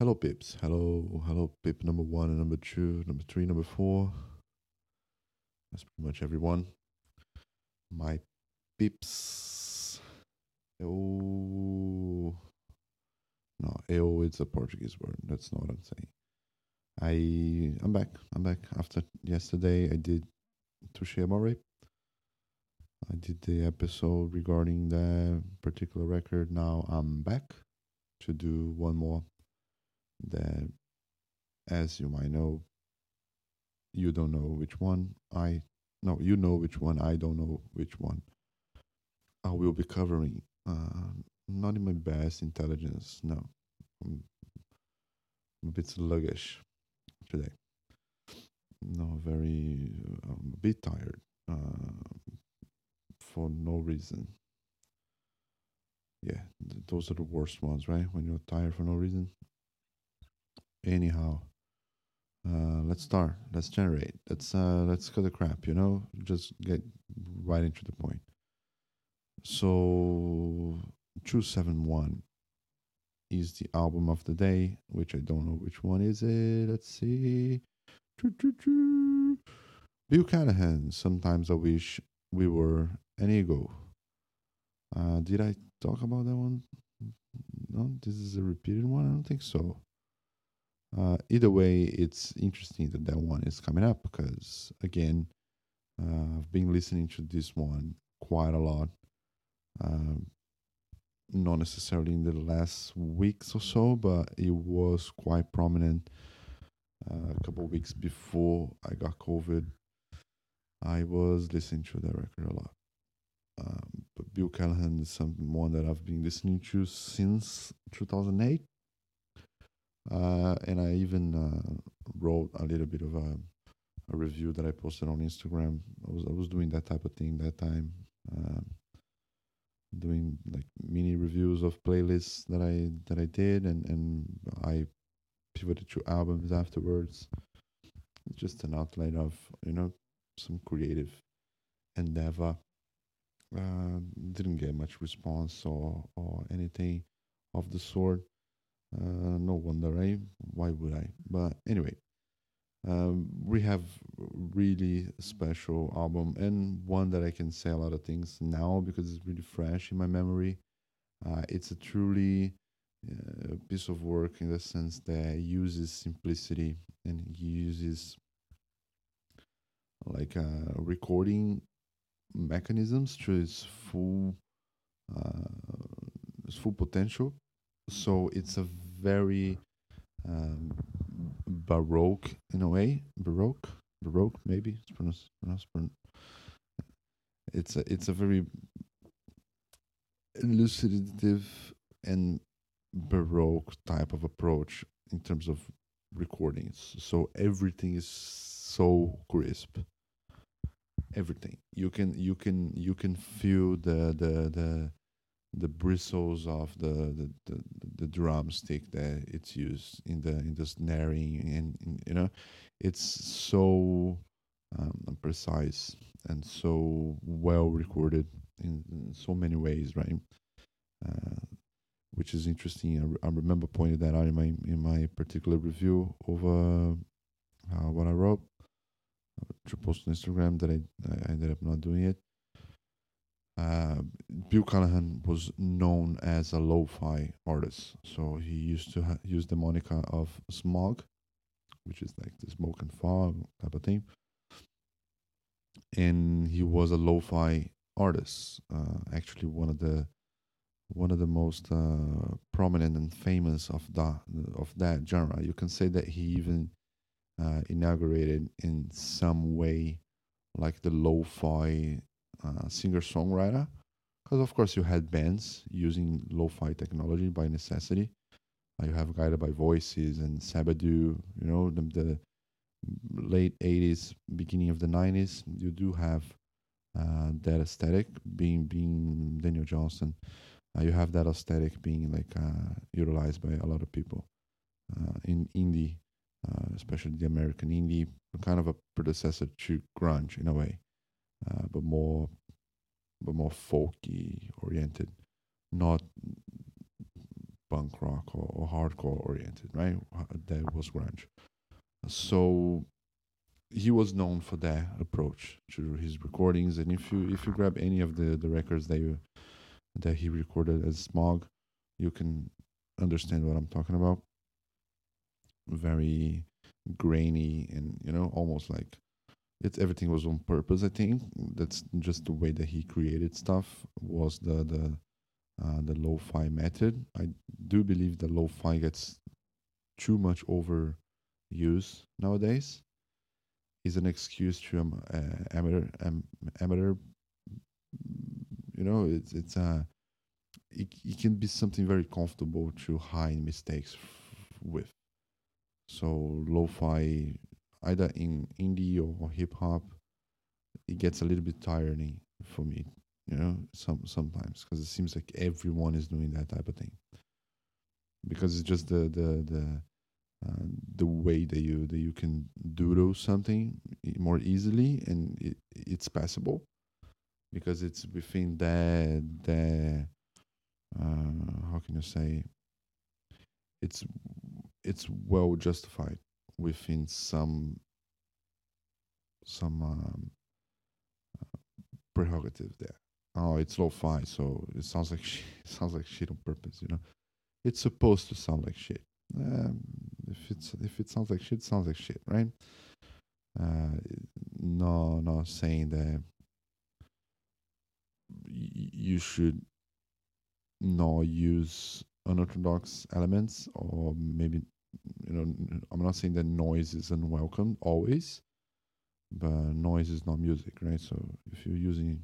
Hello, Pips. Hello, hello, Pip number one and number two, number three, number four. That's pretty much everyone. My Pips. Oh. No, eu it's a Portuguese word. That's not what I'm saying. I I'm back. I'm back. After yesterday, I did Touche Amore. I did the episode regarding the particular record. Now I'm back to do one more that, as you might know, you don't know which one. I no, you know which one. I don't know which one. I will be covering. Uh, not in my best intelligence. No, I'm, a bit sluggish today. No, very. I'm a bit tired. Uh, for no reason. Yeah, th- those are the worst ones, right? When you're tired for no reason. Anyhow, uh, let's start. Let's generate. Let's uh, let's cut the crap. You know, just get right into the point. So, two seven one is the album of the day, which I don't know which one is it. Let's see. Bill Callahan. Sometimes I wish we were an eagle. Uh, did I talk about that one? No, this is a repeated one. I don't think so. Uh, either way, it's interesting that that one is coming up because again, uh, I've been listening to this one quite a lot. Um, not necessarily in the last weeks or so, but it was quite prominent uh, a couple weeks before I got COVID. I was listening to that record a lot. Um, but Bill Callahan is someone that I've been listening to since 2008. Uh, and I even uh, wrote a little bit of a, a review that I posted on Instagram. I was I was doing that type of thing that time, um, doing like mini reviews of playlists that I that I did, and and I pivoted to albums afterwards. Just an outlet of you know some creative endeavor. Uh, didn't get much response or or anything of the sort. Uh, no wonder, right? Why would I? But anyway, um, we have really special album and one that I can say a lot of things now because it's really fresh in my memory. Uh, it's a truly uh, piece of work in the sense that it uses simplicity and uses like uh, recording mechanisms to its full uh, its full potential. So it's a very um, baroque in a way, baroque, baroque maybe it's pronounced. pronounced pron- it's a it's a very elucidative and baroque type of approach in terms of recordings. So everything is so crisp. Everything you can you can you can feel the the the the bristles of the the, the, the drumstick that it's used in the in the snaring and, you know it's so um, precise and so well recorded in, in so many ways right? Uh, which is interesting. I, re- I remember pointing that out in my in my particular review over uh, what I wrote uh, to post on Instagram that I, I ended up not doing it uh, Bill Callahan was known as a lo-fi artist, so he used to ha- use the moniker of smog, which is like the smoke and fog type of thing. And he was a lo-fi artist, uh, actually one of the one of the most uh, prominent and famous of that of that genre. You can say that he even uh, inaugurated in some way like the lo-fi uh, singer songwriter because of course you had bands using lo-fi technology by necessity. Uh, you have guided by voices and Sebadoh you know the, the late 80s beginning of the 90s you do have uh, that aesthetic being being daniel johnston. Uh, you have that aesthetic being like uh, utilized by a lot of people uh, in indie especially the american indie kind of a predecessor to grunge in a way uh, but more but more folky oriented, not punk rock or, or hardcore oriented, right? That was grunge. So he was known for that approach to his recordings. And if you if you grab any of the the records that you that he recorded as Smog, you can understand what I'm talking about. Very grainy and you know almost like it's everything was on purpose. I think that's just the way that he created stuff was the the uh, the lo-fi method. I do believe the lo-fi gets too much overused nowadays. Is an excuse to um, uh, amateur um, amateur. You know, it's it's a it, it can be something very comfortable to hide mistakes with. So lo-fi, either in indie or hip hop, it gets a little bit tiring for me. You know, some sometimes because it seems like everyone is doing that type of thing. Because it's just the the the uh, the way that you that you can doodle something more easily and it, it's passable because it's within that that uh, how can you say it's it's well justified within some some um, uh, prerogative there. Oh, it's lo-fi, so it sounds like shit. It sounds like shit on purpose, you know. It's supposed to sound like shit. Um, if it's if it sounds like shit, sounds like shit, right? Uh, no, not saying that y- you should not use unorthodox elements or maybe you know i'm not saying that noise is unwelcome always but noise is not music right so if you're using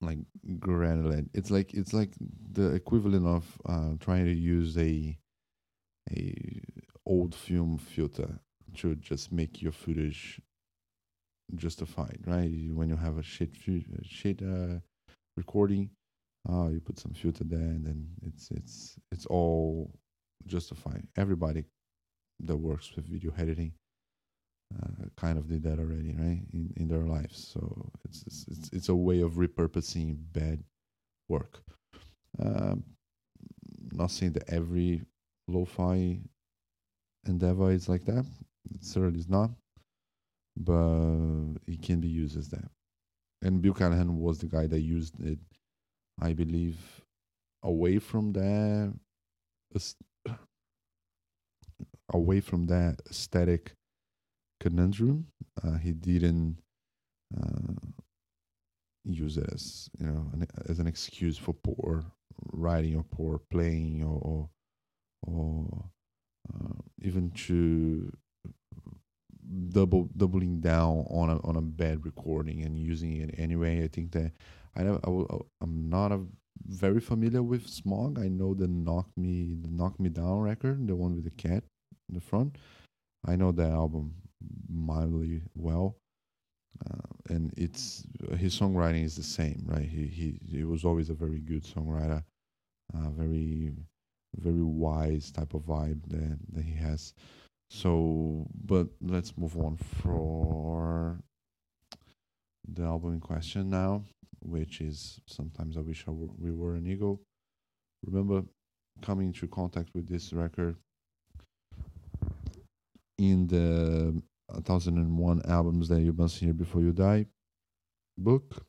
like granulate it's like it's like the equivalent of uh, trying to use a a old film filter to just make your footage justified right when you have a shit shit uh, recording. Uh, you put some filter there, and then it's it's it's all justified. Everybody that works with video editing uh, kind of did that already, right? In in their lives, so it's it's it's a way of repurposing bad work. Um, not saying that every lo-fi endeavor is like that. It certainly is not, but it can be used as that and Bill Callahan was the guy that used it, I believe, away from that, away from that aesthetic conundrum. Uh, he didn't uh, use it as you know an, as an excuse for poor writing or poor playing or or, or uh, even to double doubling down on a on a bad recording and using it anyway. I think that I know I I'm not a, very familiar with Smog. I know the Knock Me the Knock Me Down record, the one with the cat in the front. I know that album mildly well, uh, and it's his songwriting is the same, right? He he he was always a very good songwriter, uh, very very wise type of vibe that that he has. So, but let's move on for the album in question now, which is Sometimes I Wish I were, We Were an Eagle. Remember coming into contact with this record in the 1001 albums that you must hear before you die book.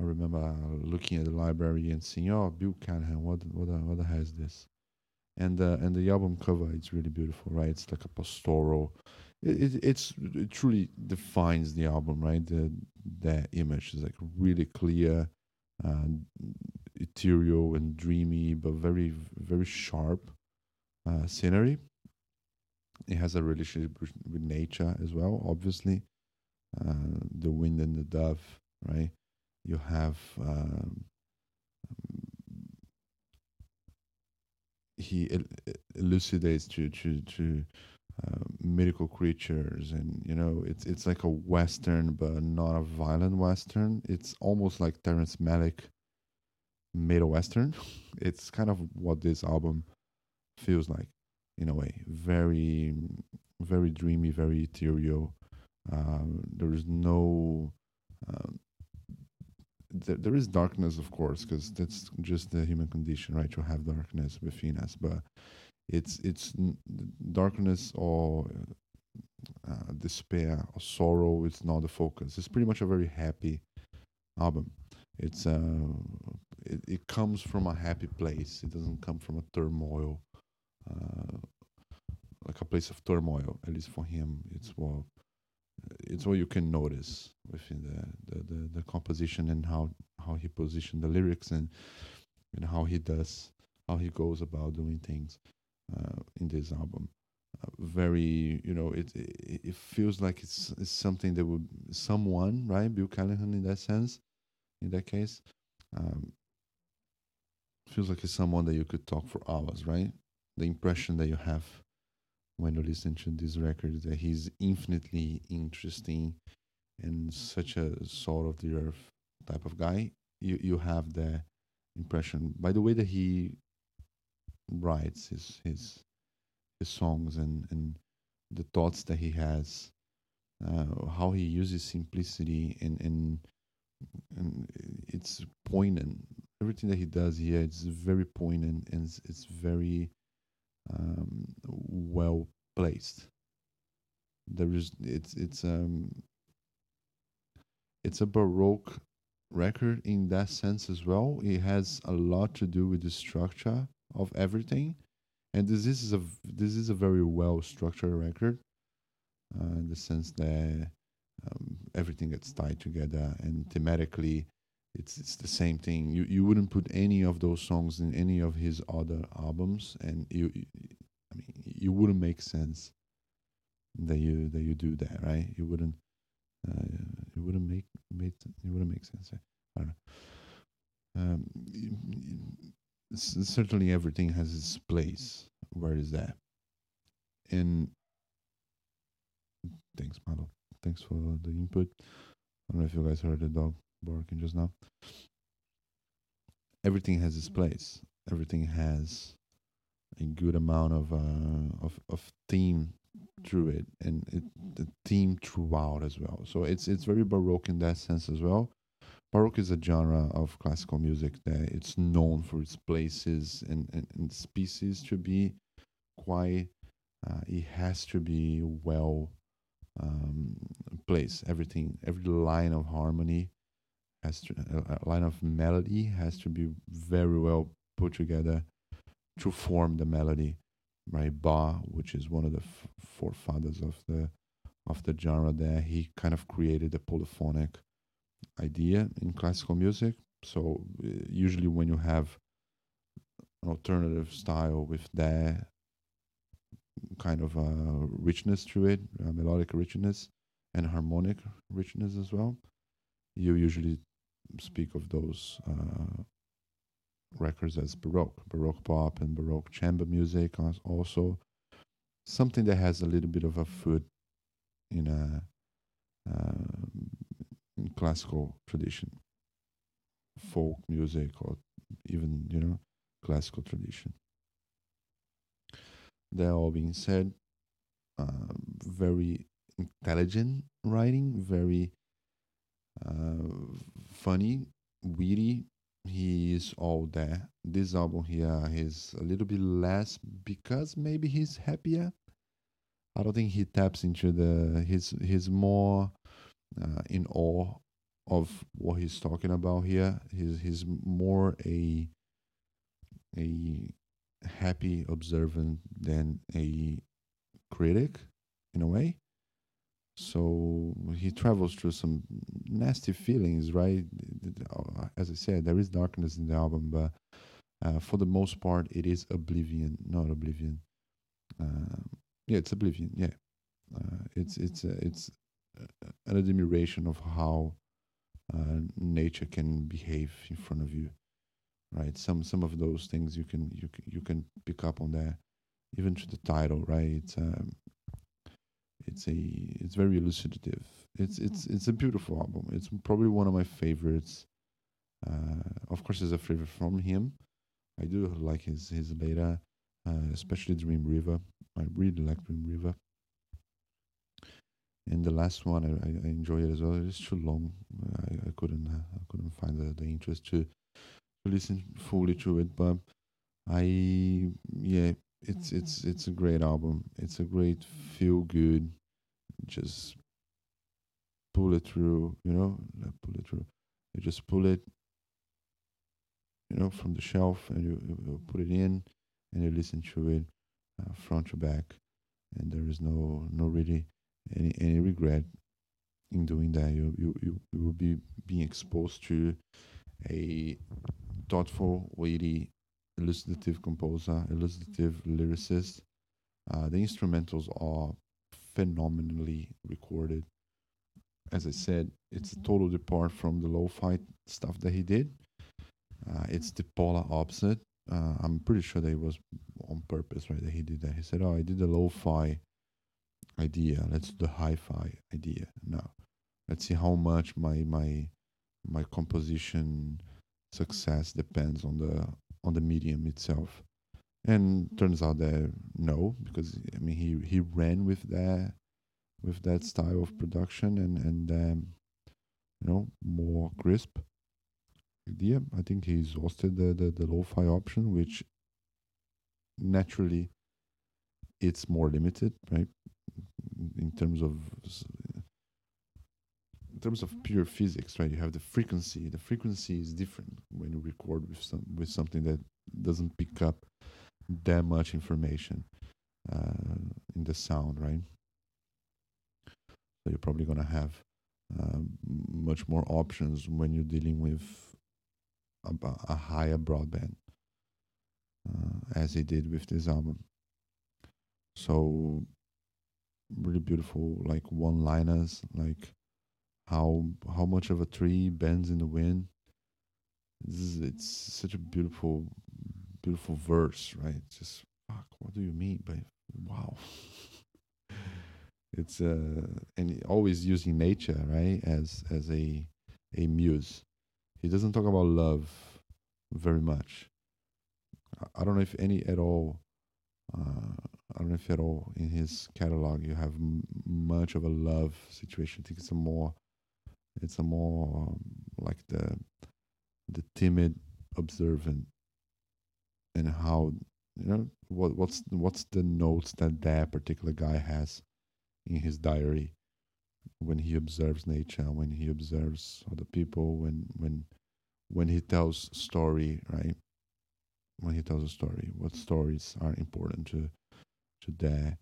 I remember looking at the library and seeing, oh, Bill Callahan, what what what the hell is this? And the and the album cover it's really beautiful right? It's like a pastoral it, it it's it truly defines the album right? The that image is like really clear uh, ethereal and dreamy but very very sharp uh, scenery. It has a relationship with nature as well obviously uh, the wind and the dove right? You have um, he elucidates to to to uh, mythical creatures, and you know it's it's like a western, but not a violent western. It's almost like Terrence Malick made a western. it's kind of what this album feels like in a way. Very very dreamy, very ethereal. Um, there is no um, th- there is darkness, of course, because that's just the human condition, right? To have darkness within us, but it's it's darkness or uh, despair or sorrow. It's not the focus. It's pretty much a very happy album. It's uh, it, it comes from a happy place. It doesn't come from a turmoil, uh, like a place of turmoil. At least for him, it's what it's what you can notice within the, the, the, the composition and how, how he positioned the lyrics and and how he does how he goes about doing things uh, in this album. Uh, very, you know, it, it it feels like it's, it's something that would someone, right, Bill Callahan in that sense, in that case, um, feels like it's someone that you could talk for hours, right? The impression that you have when you listen to this record that he's infinitely interesting and such a salt of the earth type of guy. You you have the impression by the way that he writes his his his songs and and the thoughts that he has, uh, how he uses simplicity and and and it's poignant. Everything that he does here, it's very poignant and it's, it's very um, well placed. There is it's it's um it's a baroque record in that sense as well. It has a lot to do with the structure of everything, and this is a this is a very well structured record, uh, in the sense that um, everything gets tied together and thematically it's it's the same thing. You you wouldn't put any of those songs in any of his other albums, and you, I mean, you wouldn't make sense that you that you do that, right? You wouldn't, uh, it wouldn't make made it wouldn't make sense. I don't know. Um, certainly, everything has its place. Where is that? And thanks, Malo. Thanks for the input. I don't know if you guys heard the dog barking just now. Everything has its place. Everything has a good amount of uh, of of theme through it, and it, the theme throughout as well. So it's it's very baroque in that sense as well. Baroque is a genre of classical music that it's known for its places and, and, and species to be quite. Uh, it has to be well um, placed. Everything, every line of harmony has to, a line of melody has to be very well put together to form the melody. Right, Bach, which is one of the f- forefathers of the of the genre, there he kind of created the polyphonic idea in classical music. So uh, usually when you have an alternative style with that kind of uh, richness to it, uh, melodic richness and harmonic richness as well, you usually speak of those uh, records as baroque, baroque pop and baroque chamber music. Also, something that has a little bit of a foot in a in classical tradition, folk music, or even you know classical tradition. That all being said, uh, very intelligent writing, very funny, witty. He is all there. This album here is a little bit less because maybe he's happier. I don't think he taps into the he's he's more uh, in awe of what he's talking about here. He's he's more a a happy observant than a critic in a way. So he travels through some nasty feelings, right? Uh, as I said, there is darkness in the album, but uh, for the most part, it is oblivion, not oblivion. Uh, yeah, it's oblivion. Yeah, uh, it's it's uh, it's an admiration of how uh, nature can behave in front of you, right? Some some of those things you can you can, you can pick up on there, even to the title, right? It's um, it's a it's very elucidative. It's it's it's a beautiful album. It's probably one of my favorites. Uh, of course, it's a favorite from him. I do like his his later, uh, especially Dream River. I really like Dream River. And the last one, I, I enjoy it as well. It's too long. I, I couldn't uh, I couldn't find the, the interest to, to listen fully to it. But I yeah, it's it's it's a great album. It's a great feel good. Just pull it through, you know, pull it through. You just pull it, you know, from the shelf and you, you put it in and you listen to it uh, front to back. And there is no no really any any regret in doing that. You you you, you will be being exposed to a thoughtful, weighty, elucidative composer, elucidative lyricist. Uh, the instrumentals are phenomenally recorded. As I said, it's mm-hmm. total depart from the lo-fi stuff that he did. Uh, it's the polar opposite. Uh, I'm pretty sure that it was on purpose, right? That he did that. He said, "Oh, I did the lo-fi idea. Let's do the hi-fi idea now. Let's see how much my my my composition success depends on the on the medium itself. And mm-hmm. turns out that no, because I mean he he ran with that with that mm-hmm. style of mm-hmm. production and and um, you know more crisp idea. I think he exhausted the, the the lo-fi option, which naturally it's more limited, right? In terms of terms of pure physics, right? You have the frequency. The frequency is different when you record with some with something that doesn't pick up that much information uh, in the sound, right? So you're probably gonna have uh, much more options when you're dealing with a, a higher broadband, uh, as he did with this album. So really beautiful, like one-liners, like how how much of a tree bends in the wind. It's, it's such a beautiful, beautiful verse, right? It's just fuck. What do you mean by wow? it's uh, and always using nature, right, as as a a muse. He doesn't talk about love very much. I don't know if any at all uh, I don't know if at all in his catalog you have m- much of a love situation. I think it's a more, it's a more um, like the, the timid, observant, and how you know what what's what's the notes that that particular guy has in his diary when he observes nature, when he observes other people, when when when he tells story, right? When he tells a story, what stories are important to to that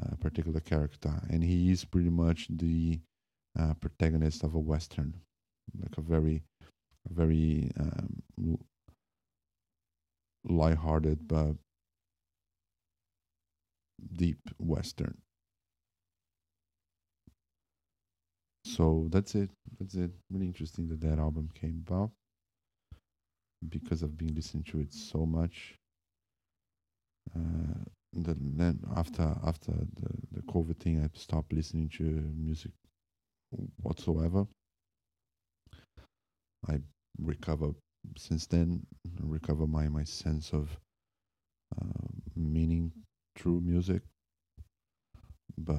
uh, particular character, and he is pretty much the uh, protagonist of a western, like a very, very um, light-hearted but deep western. So that's it. That's it. Really interesting that that album came about because I've been listening to it so much. Uh, then after after the, the COVID thing, I stopped listening to music whatsoever. I recover since then, recover my my sense of uh, meaning through music. But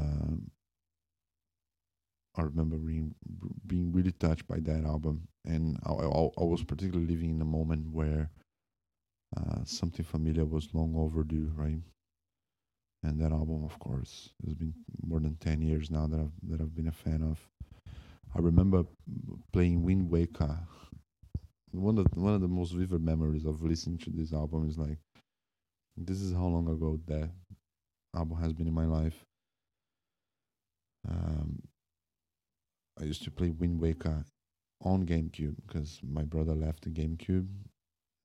I remember being being really touched by that album, and I, I, I was particularly living in a moment where uh, something familiar was long overdue, right? And that album, of course, has been more than ten years now that I've that I've been a fan of. I remember playing Wind Waker. One of one of the most vivid memories of listening to this album is like, this is how long ago that album has been in my life. Um, I used to play Wind Waker on GameCube because my brother left the GameCube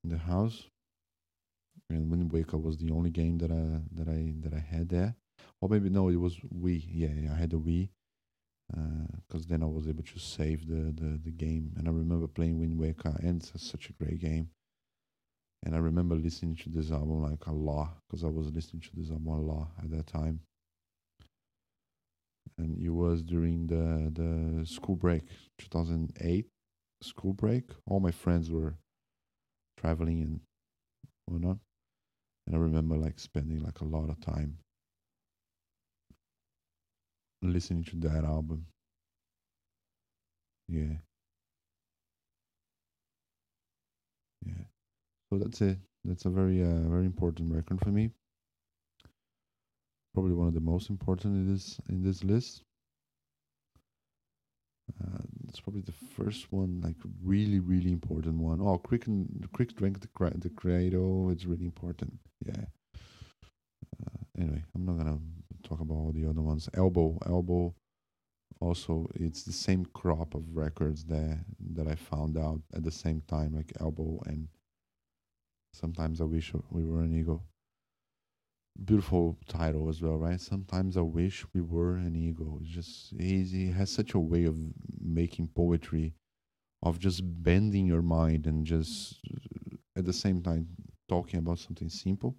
in the house and Wind Waker was the only game that I that I that I had there. Or maybe no, it was Wii. Yeah, I had a Wii because uh, then I was able to save the, the the game. And I remember playing Wind Waker, and it's such a great game. And I remember listening to this album like a lot because I was listening to this album a lot at that time. And it was during the the school break, 2008 school break. All my friends were traveling and whatnot. And I remember like spending like a lot of time listening to that album. Yeah. Yeah. So that's it. That's a very uh, very important record for me. Probably one of the most important in this in this list. Uh, it's probably the first one, like really, really important one. Oh, quick and quick drink the cra- the Credo. It's really important. Yeah. Uh, anyway, I'm not gonna talk about all the other ones. Elbow, elbow. Also, it's the same crop of records there that I found out at the same time, like elbow and sometimes I wish we were an eagle beautiful title as well, right? Sometimes I wish we were an eagle. It's just he has such a way of making poetry, of just bending your mind and just at the same time talking about something simple,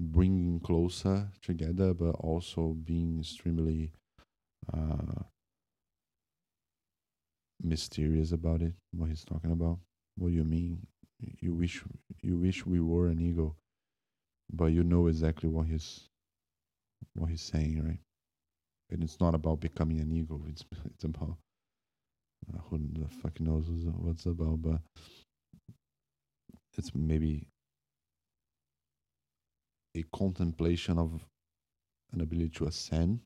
bringing closer together, but also being extremely uh, mysterious about it. What he's talking about. What do you mean? You wish you wish we were an eagle but you know exactly what he's what he's saying, right? And it's not about becoming an eagle. It's it's about uh, who the fuck knows what's about, but it's maybe a contemplation of an ability to ascend.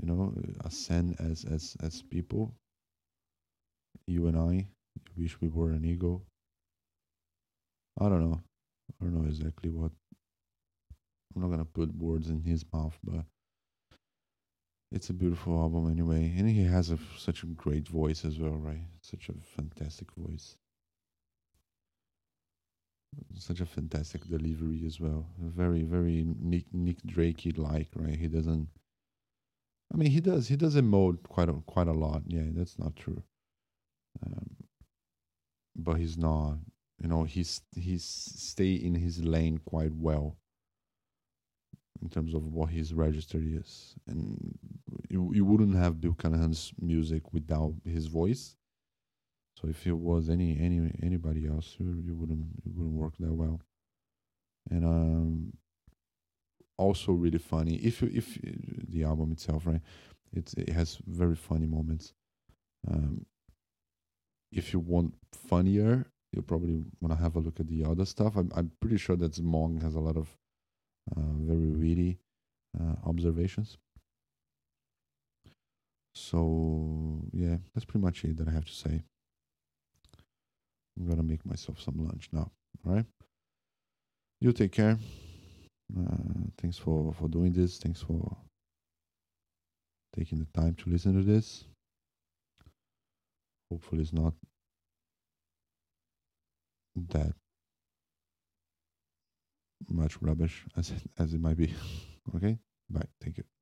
You know, ascend as as as people. You and I wish we were an eagle. I don't know. I don't know exactly what. I'm not gonna put words in his mouth, but it's a beautiful album anyway, and he has a, such a great voice as well, right? Such a fantastic voice, such a fantastic delivery as well. Very, very Nick Nick Drake like, right? He doesn't. I mean, he does. He does emote quite a, quite a lot. Yeah, that's not true. Um, but he's not you know he's he's stay in his lane quite well in terms of what his register is. And you, you wouldn't have bill callahan's music without his voice. So if it was any any anybody else you, you wouldn't it wouldn't work that well. And um also really funny if you if the album itself right it's it has very funny moments. Um if you want funnier you probably want to have a look at the other stuff. I'm, I'm pretty sure that Smog has a lot of uh, very witty uh, observations. So yeah, that's pretty much it that I have to say. I'm gonna make myself some lunch now. All right. You take care. Uh, thanks for for doing this. Thanks for taking the time to listen to this. Hopefully, it's not that much rubbish as it, as it might be. okay, bye. Thank you.